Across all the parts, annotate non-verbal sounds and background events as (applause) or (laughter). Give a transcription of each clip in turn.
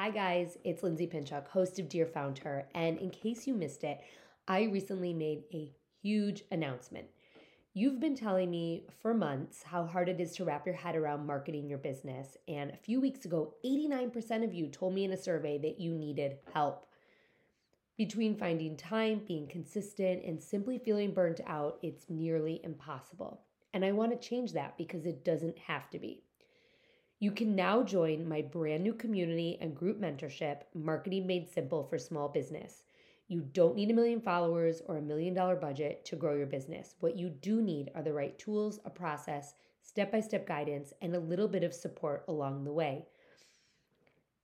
Hi, guys, it's Lindsay Pinchuk, host of Dear Found Her. And in case you missed it, I recently made a huge announcement. You've been telling me for months how hard it is to wrap your head around marketing your business. And a few weeks ago, 89% of you told me in a survey that you needed help. Between finding time, being consistent, and simply feeling burnt out, it's nearly impossible. And I want to change that because it doesn't have to be. You can now join my brand new community and group mentorship, Marketing Made Simple for Small Business. You don't need a million followers or a million dollar budget to grow your business. What you do need are the right tools, a process, step by step guidance, and a little bit of support along the way.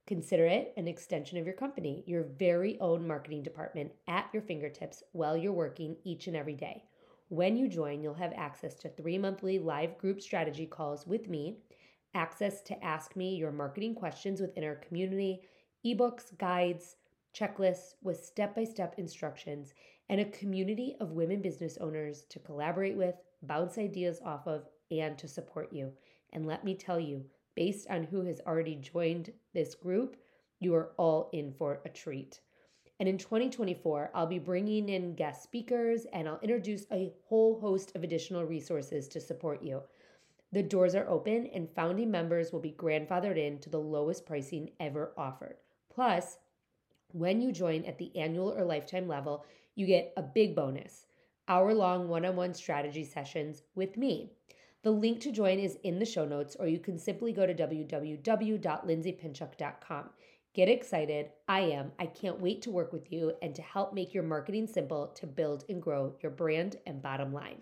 Consider it an extension of your company, your very own marketing department at your fingertips while you're working each and every day. When you join, you'll have access to three monthly live group strategy calls with me, access to ask me your marketing questions within our community, ebooks, guides, checklists with step by step instructions, and a community of women business owners to collaborate with, bounce ideas off of, and to support you. And let me tell you, based on who has already joined this group, you are all in for a treat. And in 2024, I'll be bringing in guest speakers and I'll introduce a whole host of additional resources to support you. The doors are open and founding members will be grandfathered in to the lowest pricing ever offered. Plus, when you join at the annual or lifetime level, you get a big bonus hour long one on one strategy sessions with me. The link to join is in the show notes, or you can simply go to www.lindsaypinchuk.com. Get excited. I am. I can't wait to work with you and to help make your marketing simple to build and grow your brand and bottom line.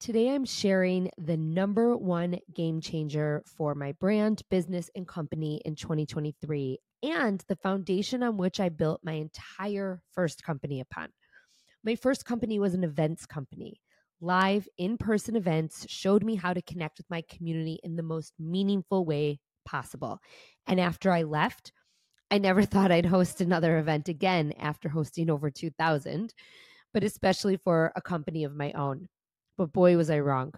Today, I'm sharing the number one game changer for my brand, business, and company in 2023, and the foundation on which I built my entire first company upon. My first company was an events company. Live in person events showed me how to connect with my community in the most meaningful way possible. And after I left, I never (laughs) thought I'd host another event again after hosting over 2,000, but especially for a company of my own. But boy, was I wrong.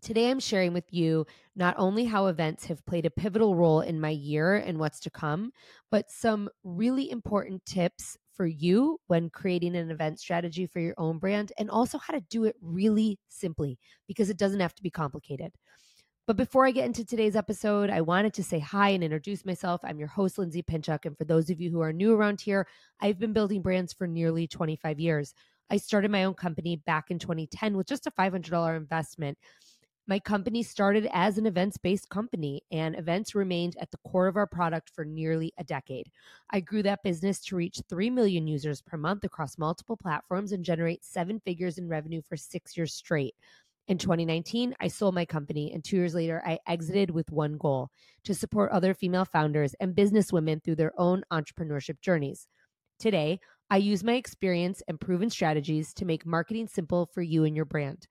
Today, I'm sharing with you not only how events have played a pivotal role in my year and what's to come, but some really important tips for you when creating an event strategy for your own brand and also how to do it really simply because it doesn't have to be complicated. But before I get into today's episode, I wanted to say hi and introduce myself. I'm your host, Lindsay Pinchuk. And for those of you who are new around here, I've been building brands for nearly 25 years. I started my own company back in 2010 with just a $500 investment. My company started as an events based company, and events remained at the core of our product for nearly a decade. I grew that business to reach 3 million users per month across multiple platforms and generate seven figures in revenue for six years straight. In 2019, I sold my company, and two years later, I exited with one goal to support other female founders and businesswomen through their own entrepreneurship journeys. Today, I use my experience and proven strategies to make marketing simple for you and your brand.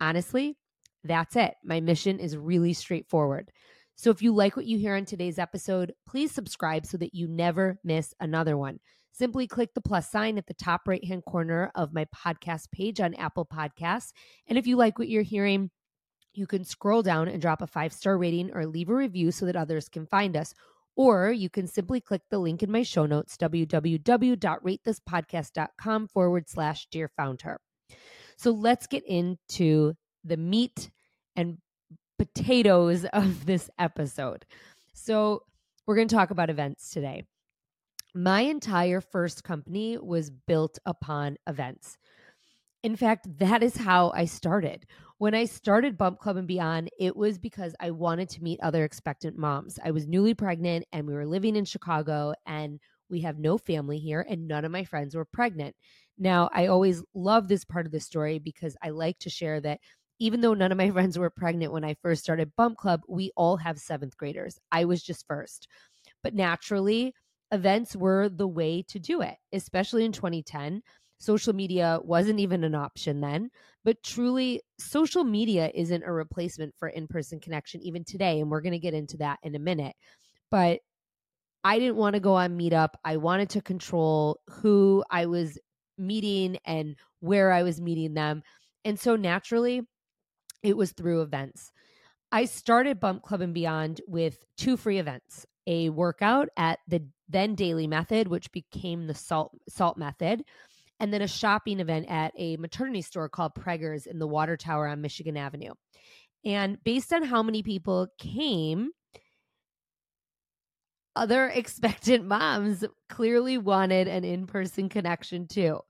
Honestly, that's it. My mission is really straightforward. So if you like what you hear on today's episode, please subscribe so that you never miss another one. Simply click the plus sign at the top right hand corner of my podcast page on Apple Podcasts. And if you like what you're hearing, you can scroll down and drop a five star rating or leave a review so that others can find us. Or you can simply click the link in my show notes, www.ratethispodcast.com forward slash dear founder. So let's get into the meat and potatoes (laughs) of this episode. So, we're going to talk about events today. My entire first company was built upon events. In fact, that is how I started. When I started Bump Club and Beyond, it was because I wanted to meet other expectant moms. I was newly pregnant and we were living in Chicago and we have no family here and none of my friends were pregnant. Now, I always love this part of the story because I like to share that even though none of my (laughs) friends were pregnant when I first started Bump Club, we all have seventh graders. I was just first. But naturally, events were the way to do it, especially in 2010 Social media wasn't even an option then, but truly, social media isn't a replacement for in person connection even today. And we're going to get into that in a minute. But I didn't want to go on Meetup. I wanted to control who I was meeting and where I was meeting them. And so naturally, it was through events. I started Bump Club and Beyond with two free events a workout at the then Dailey Method, which became the Salt, Salt Method and then a shopping event at a maternity store called Preggers in the Water Tower on Michigan Avenue. And based on how many people came, other (laughs) expectant moms clearly wanted an in person connection too.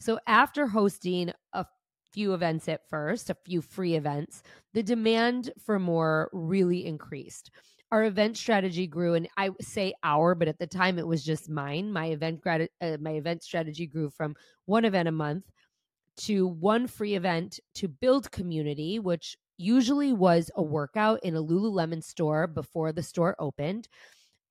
So after hosting a few events at first, a few free events, the demand for more really increased our event strategy grew and i say our but at the time it was just mine. My event grad- uh, my event strategy grew from one event a month to one free event to build community which usually was a workout in a lululemon store before the store opened.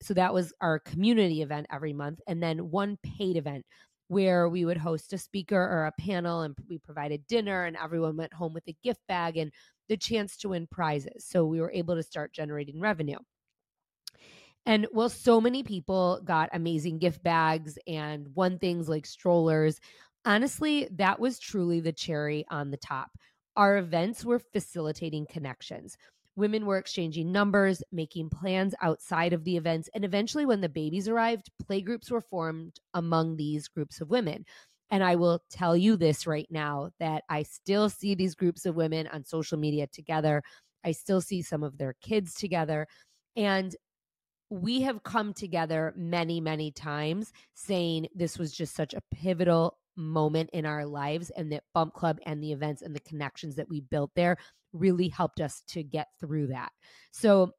So that was our community event every month and then one paid event where we would host a speaker or a panel and we provided dinner and everyone went home with a gift bag and the chance to win prizes. So we were able to start generating revenue. And while so many people got amazing gift bags and won things like strollers. Honestly, that was truly the cherry on the top. Our events were facilitating connections. Women were exchanging numbers, making plans outside of the events, and eventually, when the babies arrived, playgroups were formed among these groups of women. And I will tell you this right now that I still see these groups of women on social media together. I still see some of their kids together. And we have come together many, many times saying this was just such a pivotal moment in our lives and that Bump Club and the events and the connections that we built there really helped us to get through that. So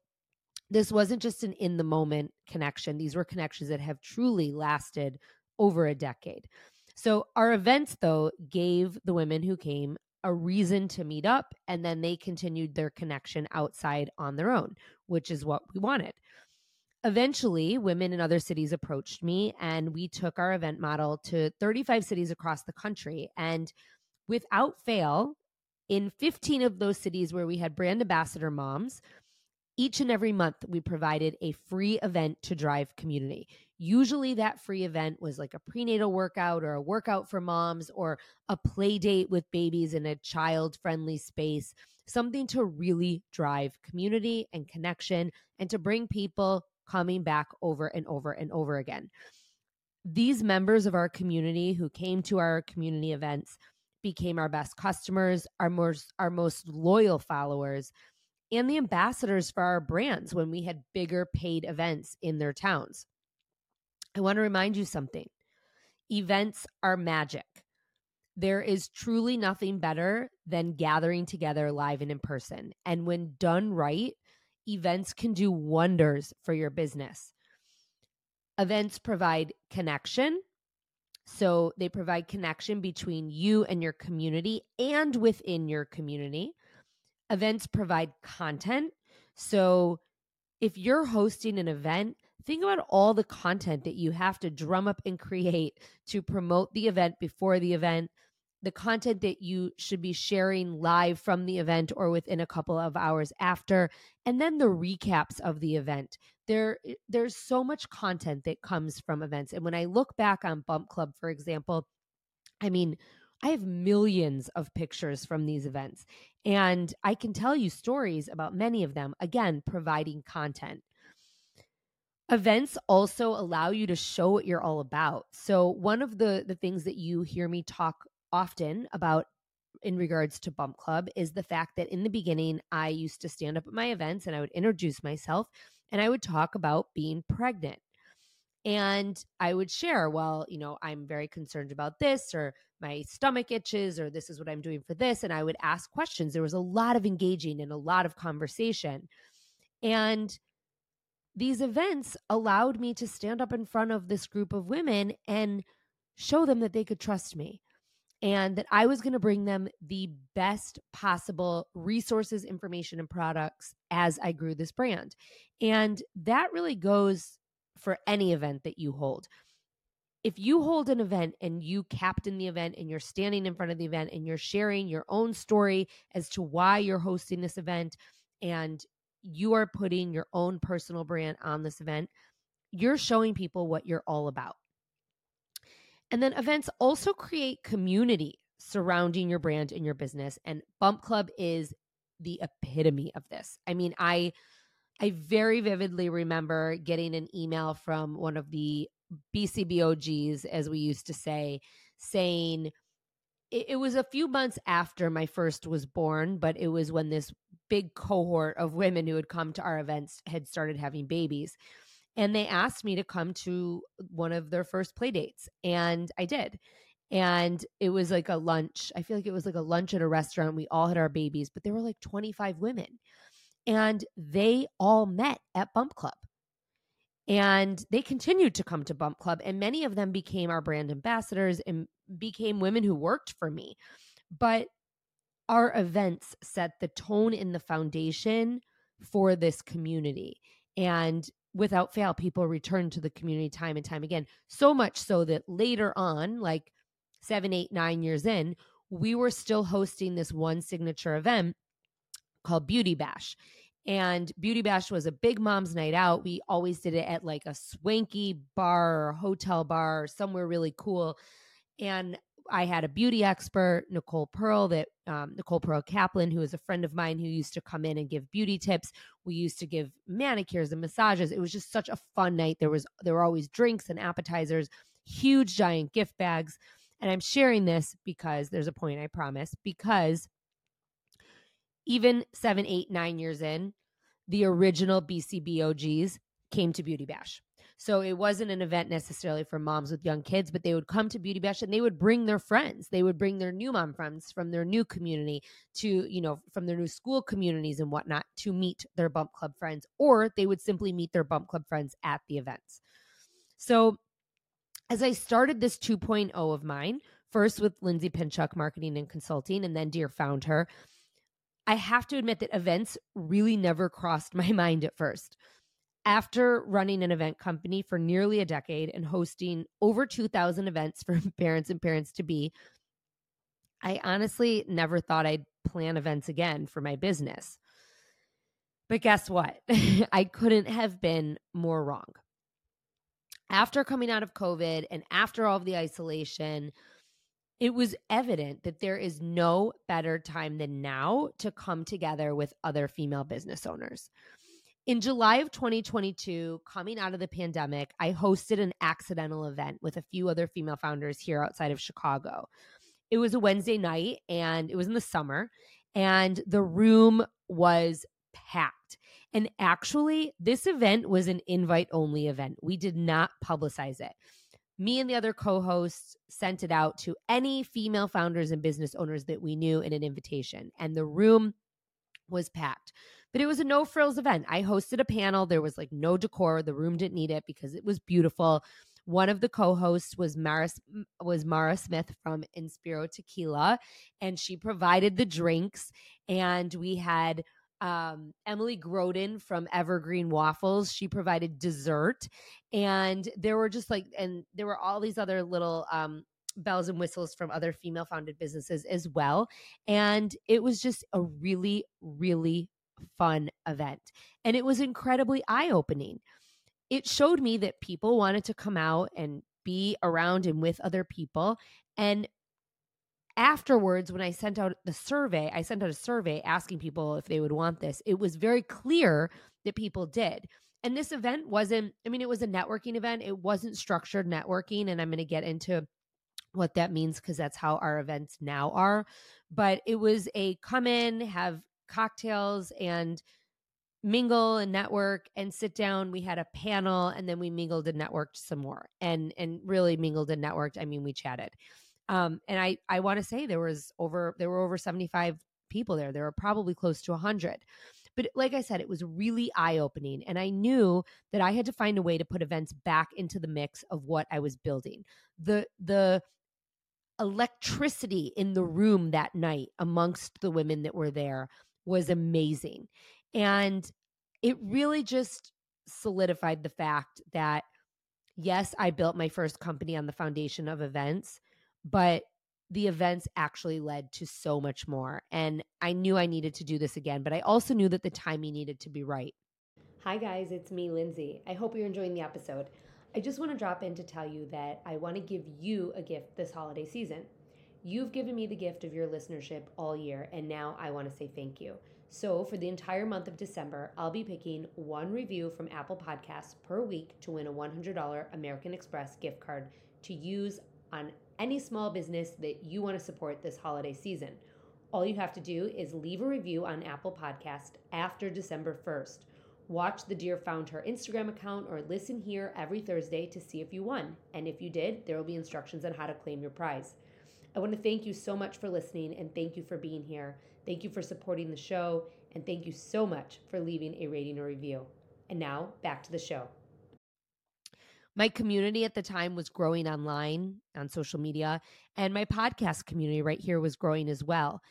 this wasn't just an in the moment connection. These were connections that have truly lasted over a decade. So our events though gave the women who came a reason to meet up and then they continued their connection outside on their own, which is what we wanted. Eventually, women in other cities approached me, and we took our event model to 35 cities across the country. And without fail, in 15 of those cities where we had brand ambassador moms, each and every month we provided a free event to drive community. Usually, that free event was like a prenatal workout or a workout for moms or a play date with babies in a child friendly space, something to really drive community and connection and to bring people coming back over and over and over again. These members of our community who came to our community events became our best customers, our most our most loyal followers, and the ambassadors for our brands when we had bigger paid events in their towns. I want to remind you something. Events are magic. There is truly nothing better than gathering together live and in person. And when done right, events can do wonders for your business. Events provide connection. So they provide connection between you and your community and within your community. Events provide content. So if you're hosting an event, think about all the content that you have to drum up and create to promote the event before the event, the content that you should be sharing live from the event or within a couple of hours after and then the recaps of the event there there's so much content that comes from events and when i look back on bump club for example i mean i have millions of pictures from these events and i can tell you stories about many of them again providing content events also allow you to show what you're all about so one of the the things that you hear me talk often about in regards to Bump Club is the fact that in the beginning, I used to stand up at my events and I would introduce myself and I would talk about being pregnant. And I would share, well, you know, I'm very concerned about this, or my stomach itches, or this is what I'm doing for this. And I would ask questions. There was a lot of engaging and a lot of conversation. And these events allowed me to stand up in front of this group of women and show them that they could trust me and that I was going to bring them the best possible resources, information, and products as I grew this brand. And that really goes for any event that you hold. If you hold an event and you captain the event and you're standing in front of the event and you're sharing your own story as to why you're hosting this event and you are putting your own personal brand on this event, you're showing people what you're all about. And then events also create community surrounding your brand and your business. And Bump Club is the epitome of this. I mean, I I very vividly remember getting an email from one of the BCBOGs, as we used to say, saying it, it was a few months after my first was born, but it was when this big cohort of women who had come to our events had started having babies and they asked me to come to one of their first play dates and i did and it was like a lunch i feel like it was like a lunch at a restaurant we all had our babies but there were like 25 women and they all met at bump club and they continued to come to bump club and many of them became our brand ambassadors and became women who worked for me but our events set the tone in the foundation for this community and without fail, people return to the community time and time again. So much so that later on, like seven, eight, nine years in, we were still hosting this one signature event called Beauty Bash. And Beauty Bash was a big mom's night out. We always did it at like a swanky bar or hotel bar somewhere really cool. And I had a beauty expert, Nicole Pearl, that um, Nicole Pearl Kaplan, who is a friend of mine who used to come in and give beauty tips. We used to give manicures and massages. It was just such a fun night. There was there were always drinks and appetizers, huge giant gift bags. And I'm sharing this because there's a point, I promise, because even seven, eight, nine years in, the original BCBOGs came to Beauty Bash. So it wasn't an event necessarily for moms with young kids, but they would come to Beauty Bash and they would bring their friends. They would bring their new mom friends from their new community to, you know, from their new school communities and whatnot to meet their bump club friends, or they would simply meet their bump club friends at the events. So as I started this 2.0 of mine, first with Lindsay Pinchuk marketing and consulting, and then Dear Found Her, I have to admit that events really never crossed (laughs) my mind at first. After running an event company for nearly a decade and hosting over 2,000 events for (laughs) parents and parents to be, I honestly never thought I'd plan events again for my business. But guess what? (laughs) I couldn't have been more wrong. After coming out of COVID and after all of the isolation, it was evident that there is no better time than now to come together with other female business owners. In July of 2022, coming out of the pandemic, I hosted an accidental event with a few other female founders here outside of Chicago. It was a Wednesday night and it was in the summer, and the room was packed. And actually, this event was an invite only event. We did not publicize it. Me and the other co hosts sent it out to any female founders and business owners that we knew in an invitation, and the room was packed but it was a no frills event. I hosted a panel. There was like no decor. The room didn't need it because it was beautiful. One of the co-hosts was Mara was Mara Smith from Inspiro Tequila, and she provided the drinks. And we had um, Emily Groden from Evergreen Waffles. She provided dessert, and there were just like, and there were all these other little um, bells and whistles from other female founded businesses as well. And it was just a really, really fun event. And it was incredibly eye opening. It showed me that people wanted to come out and be around and with other people. And afterwards, when I sent out the survey, I sent out a survey asking people if they would want this. It was very clear that people did. And this event wasn't, I mean, it was a networking event. It wasn't structured networking. And I'm going to get into what that means because that's how our events now are. But it was a come in, have cocktails and mingle and network and sit down. We had a panel and then we mingled and networked some more and and really mingled and networked. I mean, we chatted. Um, and I I want to say there was over there were over 75 people there. There were probably close to 100. But like I said, it was really eye opening. And I knew that I had to find a way to put events back into the mix of what I was building. The, the, electricity in the room that night amongst the women that were there was amazing. And it really just solidified the fact that yes, I built my first company on the foundation of events, but the events actually led to so much more. And I knew I needed to do this again, but I also knew that the timing needed to be right. Hi, guys, it's me, Lindsay. I hope you're enjoying the episode. I just want to drop in to tell you that I want to give you a gift this holiday season. You've given me the gift of your listenership all year, and now I want to say thank you. So, for the entire month of December, I'll be picking one review from Apple Podcasts per week to win a $100 American Express gift card to use on any small business that you want to support this holiday season. All you have to do is leave a review on Apple Podcast after December 1st. Watch the Dear Found Her Instagram account or listen here every Thursday to see if you won. And if you did, there will be instructions on how to claim your prize. I want to thank you so much for listening and thank you for being here. Thank you for supporting the show and thank you so much for leaving a rating or review. And now back to the show my community at the time was growing online on social media, and my podcast community right here was growing as well.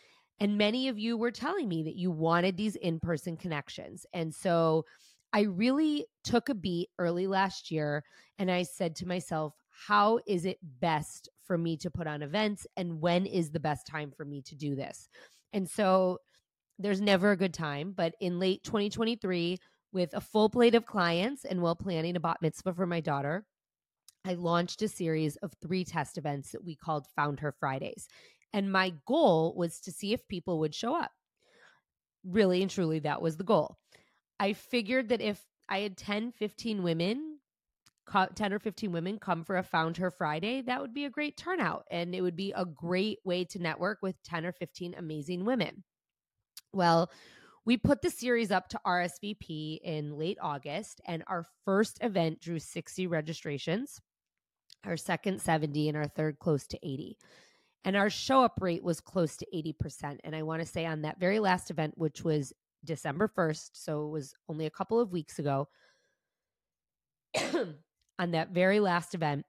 And many of you were telling me that you wanted these in person connections. And so I really took a beat early last year and I said to myself, how is it best for me to put on events? And when is the best time for me to do this? And so there's never a good time, but in late 2023, with a full plate of clients and while planning a bat mitzvah for my daughter, I launched a series of three test events that we called Found Her Fridays. And my goal was to see if people would show up. Really and truly, that was the goal. I figured that if I had 10, 15 women, 10 or 15 women come for a Found Her Friday, that would be a great turnout. And it would be a great way to network with 10 or 15 amazing women. Well, we put the series up to RSVP in late August, and our first event drew 60 registrations, our second 70, and our third close to 80. And our show up rate was close to 80%. And I want to say on that very last event, which was December 1st, so it was only a couple of weeks ago, (clears throat) on that very last event,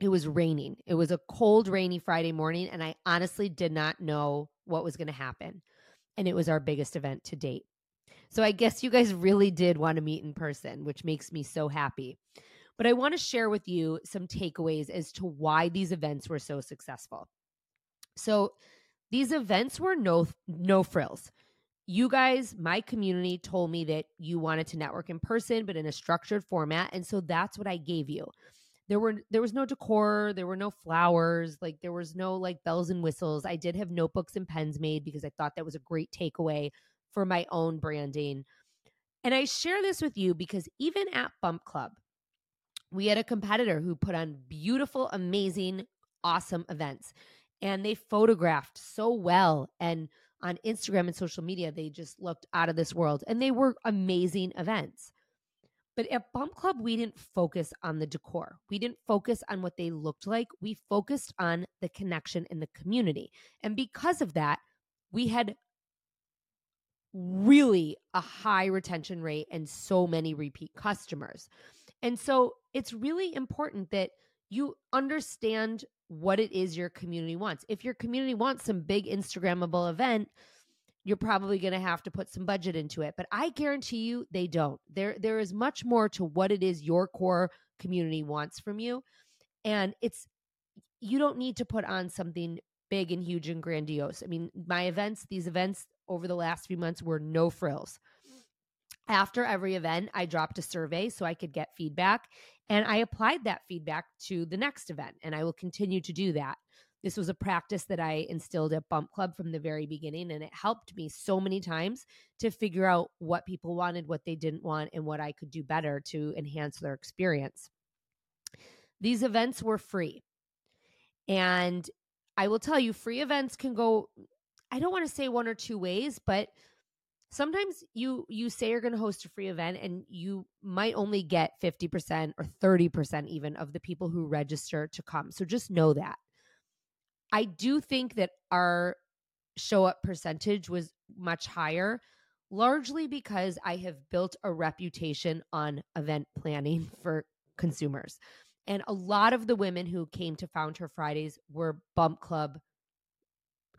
it was raining. It was a cold, rainy Friday morning, and I honestly did not know what was going to happen and it was our biggest event to date. So I guess you guys really did want to meet in person, which makes me so happy. But I want to share with you some takeaways as to why these events were so successful. So these events were no no frills. You guys, my community told me that you wanted to network in person but in a structured format and so that's what I gave you there were there was no decor there were no flowers like there was no like bells and whistles. I did have notebooks and pens made because i thought that was a great takeaway for my own branding. And i share this with you because even at bump club we had a competitor who put on beautiful amazing awesome events and they photographed so well and on instagram and social media they just looked out of this world and they were amazing events but at Bump Club, we didn't focus on the decor. We didn't focus on what they looked like. We focused on the connection in the community. And because of that, we had really a high retention rate and so many repeat customers. And so it's really important that you understand what it is your community wants. If your community wants some big Instagrammable event, you're probably going to have to put some budget into it but i guarantee you they don't. There there is much more to what it is your core community wants from you and it's you don't need to put on something big and huge and grandiose. I mean my events these events over the last few months were no frills. After every event i dropped a survey so i could get feedback and i applied that feedback to the next event and i will continue to do that this was a practice that I instilled at Bump Club from the very beginning, and it helped me so many times to figure out what people wanted, what they didn't want, and what I could do better to enhance their experience. These events were free. And I will tell you, free events can go, I don't want to say one or two ways, but sometimes you you say you're going to host a free event and you might only get 50% or 30% even of the people who register to come so just know that i do think that our show up percentage was much higher largely because i have built a reputation on event planning (laughs) for consumers and a lot of the women who came to found her fridays were bump club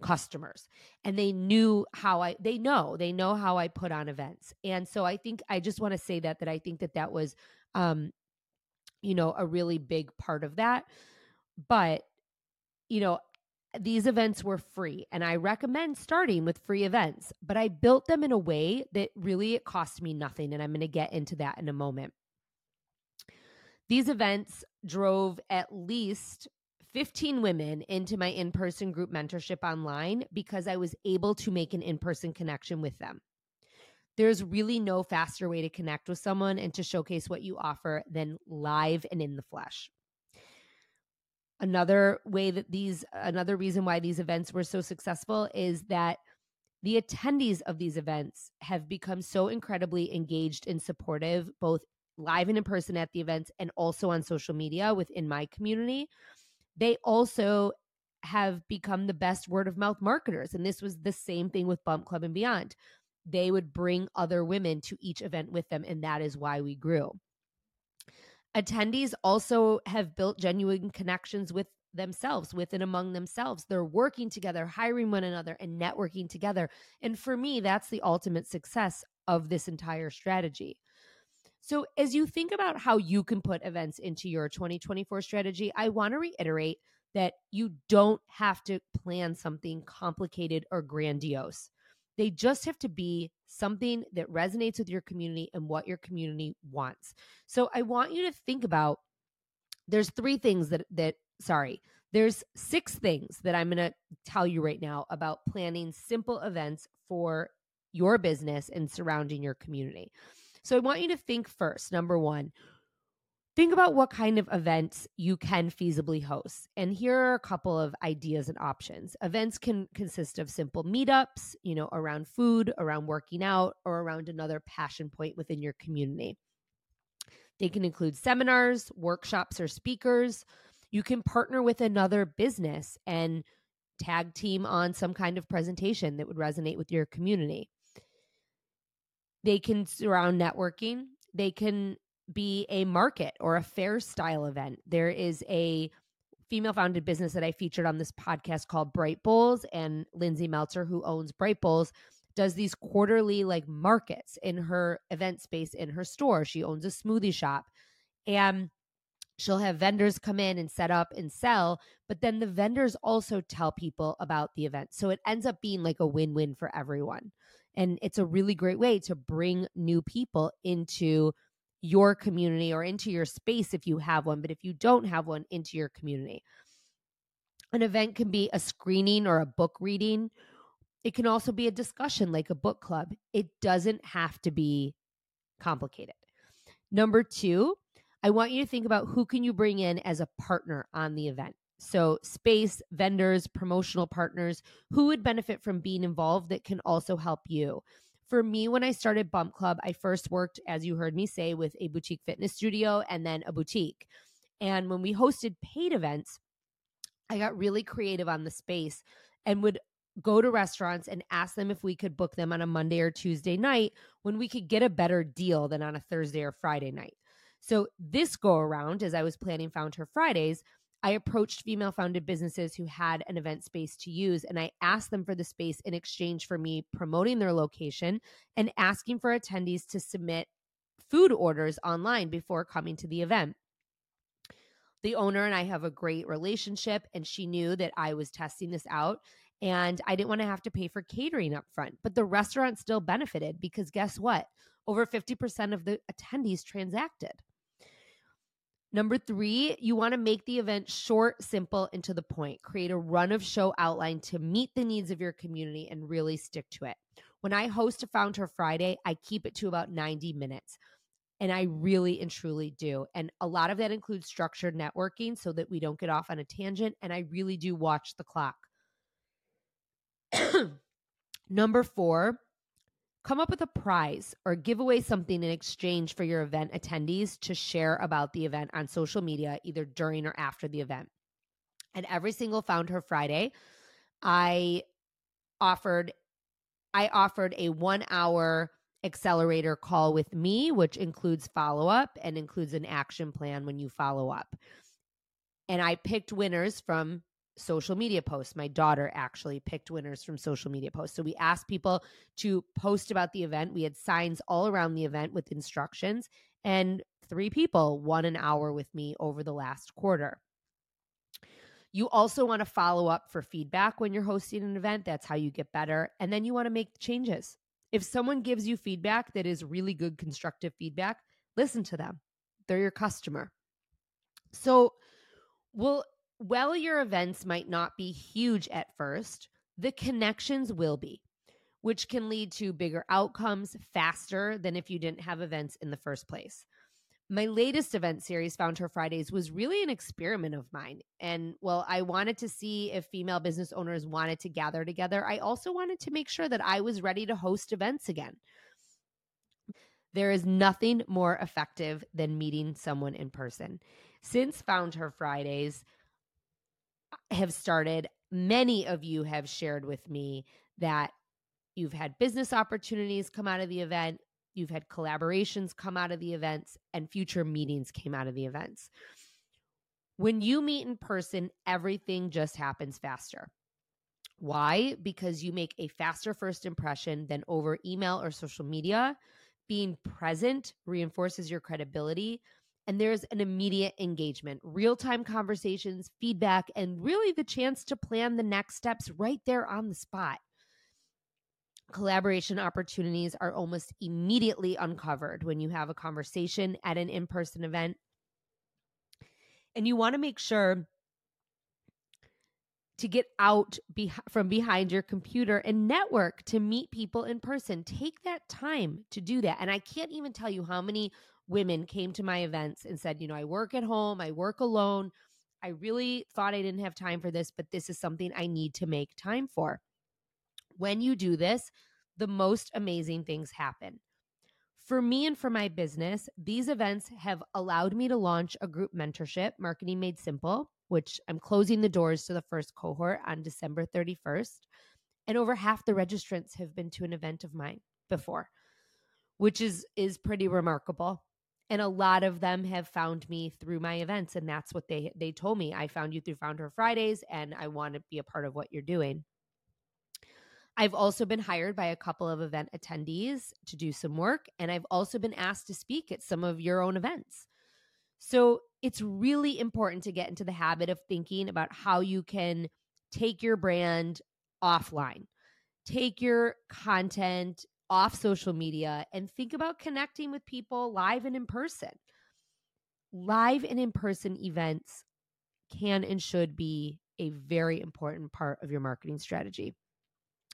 customers and they knew how I they know they know how I put on events. And so I think I just want to say that that I think that that was um you know a really big part of that. But you know these events were free and I recommend starting with free events, but I built them in a way that really it cost me nothing and I'm going to get into that in a moment. These events drove at least 15 women into my in person group mentorship online because I was able to make an in person connection with them. There's really no faster way to connect with someone and to showcase what you offer than live and in the flesh. Another way that these, another reason why these events were so successful is that the attendees of these events have become so incredibly engaged and supportive, both live and in person at the events and also on social media within my community they also have become the best word of mouth marketers. And this was the same thing with Bump Club and Beyond. They would bring other women to each event with them, and that is why we grew. Attendees also have built genuine connections with themselves, with and among themselves. They're working together, hiring one another, and networking together. And for me, that's the ultimate success of this entire strategy. So, as you think about how you can put events into your 2024 strategy, I want to reiterate that you don't have to plan something complicated or grandiose. They just have to be something that resonates with your community and what your community wants. So, I want you to think about there's three things that that sorry, there's six things that I'm going to tell you right now about planning simple events for your business and surrounding your community. So I want you to think first, number one, think about what kind of events you can feasibly host. And here are a couple of ideas and options. Events can consist of simple meetups, you know, around food, around working out, or around another passion point within your community. They can include seminars, workshops, or speakers. You can partner with another business and tag team on some kind of presentation that would resonate with your community. They can surround networking. They can be a market or a fair style event. There is a female founded business that I featured on this podcast called Bright Bowls, and Lindsay Meltzer, who owns Bright Bowls, does these quarterly like markets in her event space in her store. She owns a smoothie shop. And she'll have vendors come in and set up and sell, but then the vendors also tell people about the event. So it ends up being like a win win for everyone. And it's a really great way to bring new people into your community or into your space if you have one. But if you don't have one, into your community. An event can be a screening or a book reading. It can also be a discussion like a book club. It doesn't have to be complicated. Number two, I want you to think about who can you bring in as a partner on the event. So, space, vendors, promotional partners, who would benefit from being involved that can also help you? For me, when I started Bump Club, I first worked, as you heard me say, with a boutique fitness studio and then a boutique. And when we hosted paid events, I got really creative on the space and would go to restaurants and ask them if we could book them on a Monday or Tuesday night when we could get a better deal than on a Thursday or Friday night. So, this go around, as I was planning Found Her Fridays, I approached female founded businesses who had an event space to use and I asked them for the space in exchange for me promoting their location and asking for attendees to submit food orders online before coming to the event. The owner and I have a great relationship and she knew that I was testing this out and I didn't want to have to pay for catering up front. But the restaurant still benefited because guess what? Over 50% of the attendees transacted. Number three, you want to make the event short, simple, and to the point. Create a run of show outline to meet the needs of your community and really stick to it. When I host a Found Her Friday, I keep it to about 90 minutes. And I really and truly do. And a lot of that includes structured networking so that we don't get off on a tangent. And I really do watch the clock. (coughs) Number four, come up with a prize or give away something in exchange for your event attendees to share about the event on social media, either during or after the event. And every single Found Her Friday, I offered I offered a one hour accelerator call with me, which includes follow up and includes an action plan when you follow up. And I picked winners from social media posts. My daughter actually picked winners from social media posts. So we asked people to post about the event. We had signs all around the event with instructions, and three people won an hour with me over the last quarter. You also want to follow up for feedback when you're hosting an event. That's how you get better. And then you want to make changes. If someone gives you feedback that is really good, constructive feedback, listen to them. They're your customer. So, well, while your events might not be huge at first, the connections will be, which can lead to bigger outcomes faster than if you didn't have events in the first place my latest event series, Found Her Fridays, was really an experiment of mine. And well, I wanted to see if female business owners wanted to gather together. I also wanted to make sure that I was ready to host events again. There is nothing more effective than meeting someone in person. Since Found Her Fridays have started, many of you have shared with me that you've had business opportunities come out of the event You've had collaborations come out of the events, and future meetings came out of the events. When you meet in person, everything just happens faster. Why? Because you make a faster first impression than over email or social media. Being present reinforces your credibility. And there's an immediate engagement, real time conversations, feedback, and really the chance to plan the next steps right there on the spot collaboration opportunities are almost immediately uncovered when you have a conversation at an in person event. And you want to make sure to get out be- from behind your computer and network to meet people in person. Take that time to do that. And I can't even tell you how many women came to my events and said, you know, I work at home, I work alone. I really thought I didn't have time for this, but this is something I need to make time for when you do this, the most amazing things happen. For me and for my business, these events have allowed me to launch a group mentorship, Marketing Made Simple, which I'm closing the doors to the first cohort on December 31st. And over half the registrants have been to an event of mine before, which is is pretty remarkable. And a lot of them have found me through my events and that's what they they told me. I found you through Found Her Fridays and I want to be a part of what you're doing. I've also been hired by a couple of event attendees to do some work, and I've also been asked to speak at some of your own events. So it's really important to get into the habit of thinking about how you can take your brand offline, take your content off social media, and think about connecting with people live and in person. Live and in person events can and should be a very important part of your marketing strategy.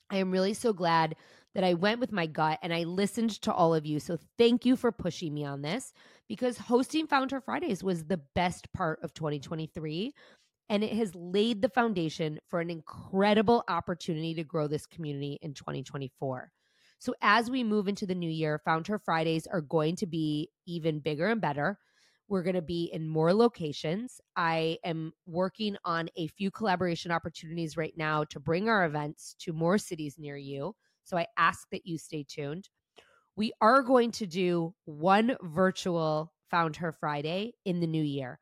I am really so glad that I went with my gut and I listened to all of you. So thank you for pushing me on this because hosting Found Her Fridays was the best part of 2023 and it has laid the foundation for an incredible opportunity to grow this community in 2024. So as we move into the new year, Found Her Fridays are going to be even bigger and better. We're going to be in more locations. I am working on a few collaboration opportunities right now to bring our events to more cities near you. So I ask that you stay tuned. We are going to do one virtual Found Her Friday in the new year.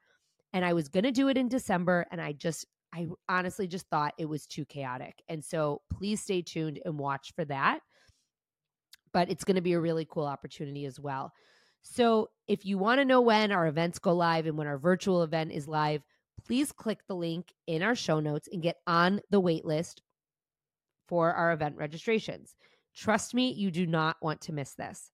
And I was going to do it in December and I just I honestly just thought it was too chaotic. And so please stay tuned and watch for that. But it's going to be a really cool opportunity as well. So, if you want to know when our events go live and when our virtual event is live, please click the link in our show notes and get on the wait list for our event registrations. Trust me, you do not want to miss this.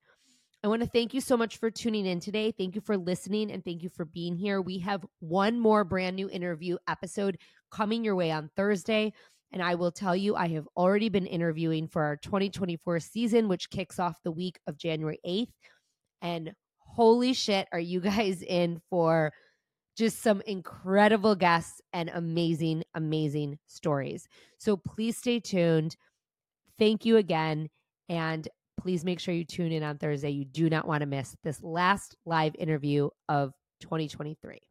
I want to thank you so much for tuning in today. Thank you for listening and thank you for being here. We have one more brand new interview episode coming your way on Thursday. And I will tell you, I have already been interviewing for our 2024 season, which kicks off the week of January 8th. And holy shit, are you (laughs) guys in for just some incredible guests and amazing, amazing stories. So please stay tuned. Thank you again. And please make sure you tune in on Thursday. You do not want to miss this last live interview of 2023.